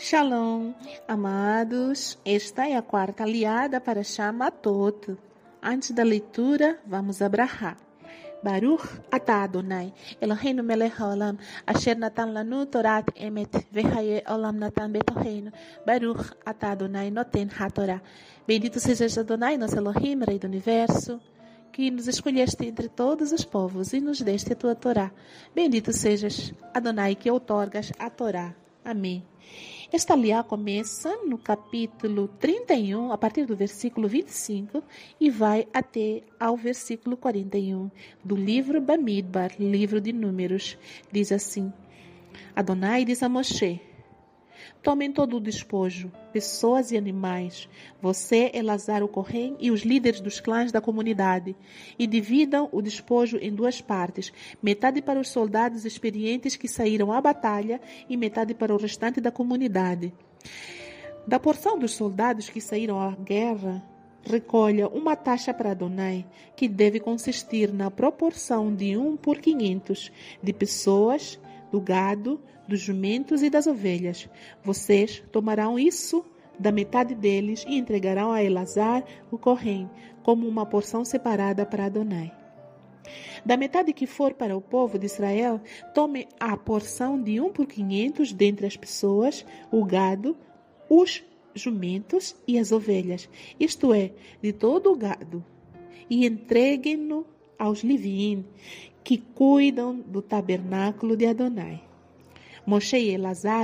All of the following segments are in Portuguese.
Shalom, amados. Esta é a quarta aliada para Shamatot. Antes da leitura, vamos abrahar. Baruch atah Adonai, Eloheinu melech haolam, asher natan lanu torat emet, vehaye olam natan betoheinu. Baruch atah Adonai noten hatorá. Bendito sejas Adonai, nosso Elohim, Rei do Universo, que nos escolheste entre todos os povos e nos deste a tua Torá. Bendito sejas Adonai, que outorgas a Torá. Amém. Esta aliá começa no capítulo 31, a partir do versículo 25, e vai até ao versículo 41 do livro Bamidbar, livro de Números. Diz assim: Adonai diz a Moshe: Tomem todo o despojo, pessoas e animais, você, Elazar o Corém e os líderes dos clãs da comunidade, e dividam o despojo em duas partes, metade para os soldados experientes que saíram à batalha e metade para o restante da comunidade. Da porção dos soldados que saíram à guerra, recolha uma taxa para Adonai, que deve consistir na proporção de um por quinhentos de pessoas, do gado, dos jumentos e das ovelhas. Vocês tomarão isso da metade deles e entregarão a Elazar, o Corém, como uma porção separada para Adonai. Da metade que for para o povo de Israel, tome a porção de um por quinhentos dentre as pessoas, o gado, os jumentos e as ovelhas, isto é, de todo o gado, e entreguem-no aos Livim, que cuidam do tabernáculo de Adonai. Moshe e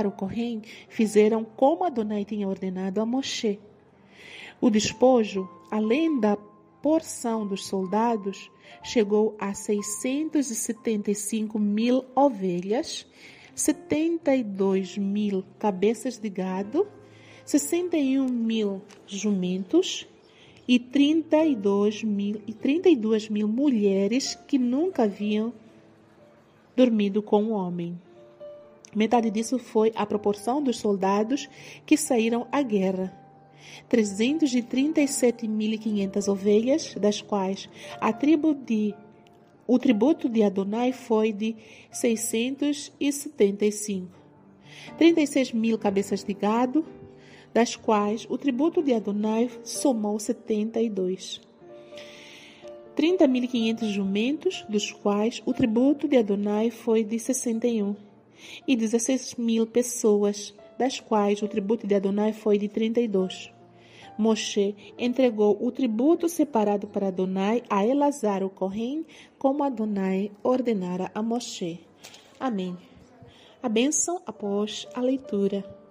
o Corém, fizeram como Adonai tinha ordenado a Moshe. O despojo, além da porção dos soldados, chegou a 675 mil ovelhas, 72 mil cabeças de gado, 61 mil jumentos e 32 mil, e 32 mil mulheres que nunca haviam dormido com um homem. Metade disso foi a proporção dos soldados que saíram à guerra. 337.500 ovelhas, das quais a tribo de o tributo de Adonai foi de 675. 36 mil cabeças de gado, das quais o tributo de Adonai somou 72. 30.500 jumentos, dos quais o tributo de Adonai foi de 61 e 16 mil pessoas, das quais o tributo de Adonai foi de 32. Moshe entregou o tributo separado para Adonai a Elazar o Corém, como Adonai ordenara a Moshe. Amém. A bênção após a leitura.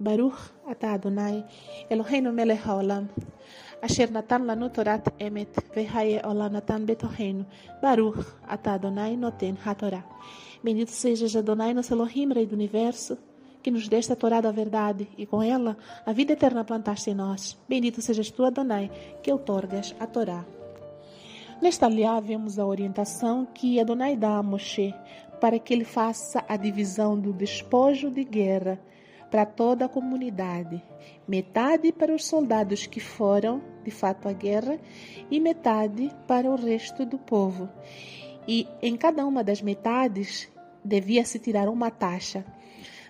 Baruch atah Adonai, Eloheinu melech haolam, asher natan lanu torat emet, vehaye olam natan betoheinu. Baruch atah Adonai noten hatorah. Bendito sejas Adonai, nosso Elohim, Rei do Universo, que nos deste a Torá da verdade, e com ela a vida eterna plantaste em nós. Bendito sejas tu, Adonai, que outorgas a Torá. Nesta aliá vemos a orientação que Adonai dá a Moshe para que ele faça a divisão do despojo de guerra para toda a comunidade, metade para os soldados que foram de fato à guerra e metade para o resto do povo e em cada uma das metades devia-se tirar uma taxa.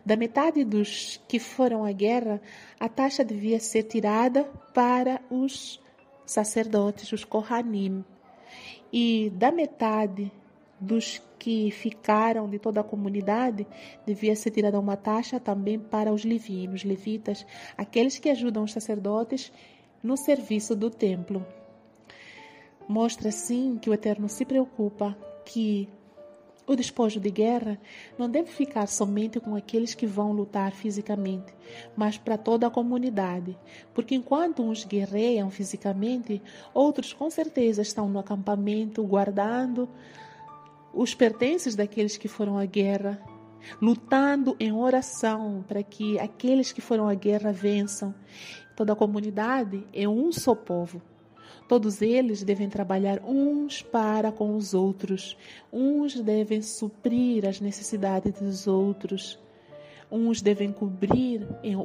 Da metade dos que foram à guerra, a taxa devia ser tirada para os sacerdotes, os Kohanim. E da metade dos que ficaram de toda a comunidade, devia ser tirada uma taxa também para os levinos, levitas, aqueles que ajudam os sacerdotes no serviço do templo. Mostra sim que o Eterno se preocupa que o despojo de guerra não deve ficar somente com aqueles que vão lutar fisicamente, mas para toda a comunidade, porque enquanto uns guerreiam fisicamente, outros com certeza estão no acampamento guardando os pertences daqueles que foram à guerra, lutando em oração para que aqueles que foram à guerra vençam. Toda a comunidade é um só povo. Todos eles devem trabalhar uns para com os outros, uns devem suprir as necessidades dos outros, uns devem cobrir em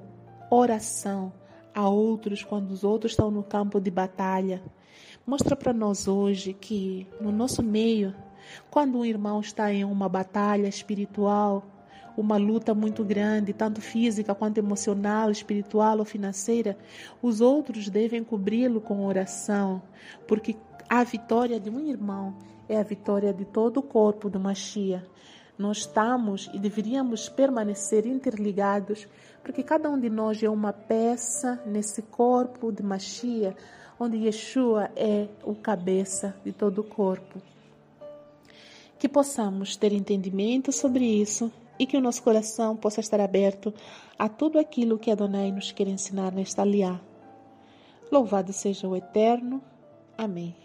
oração a outros quando os outros estão no campo de batalha. Mostra para nós hoje que no nosso meio, quando um irmão está em uma batalha espiritual, uma luta muito grande, tanto física quanto emocional, espiritual ou financeira, os outros devem cobri-lo com oração, porque a vitória de um irmão é a vitória de todo o corpo do Machia. Nós estamos e deveríamos permanecer interligados, porque cada um de nós é uma peça nesse corpo de Machia, onde Yeshua é o cabeça de todo o corpo. Que possamos ter entendimento sobre isso e que o nosso coração possa estar aberto a tudo aquilo que Adonai nos quer ensinar nesta aliá. Louvado seja o Eterno. Amém.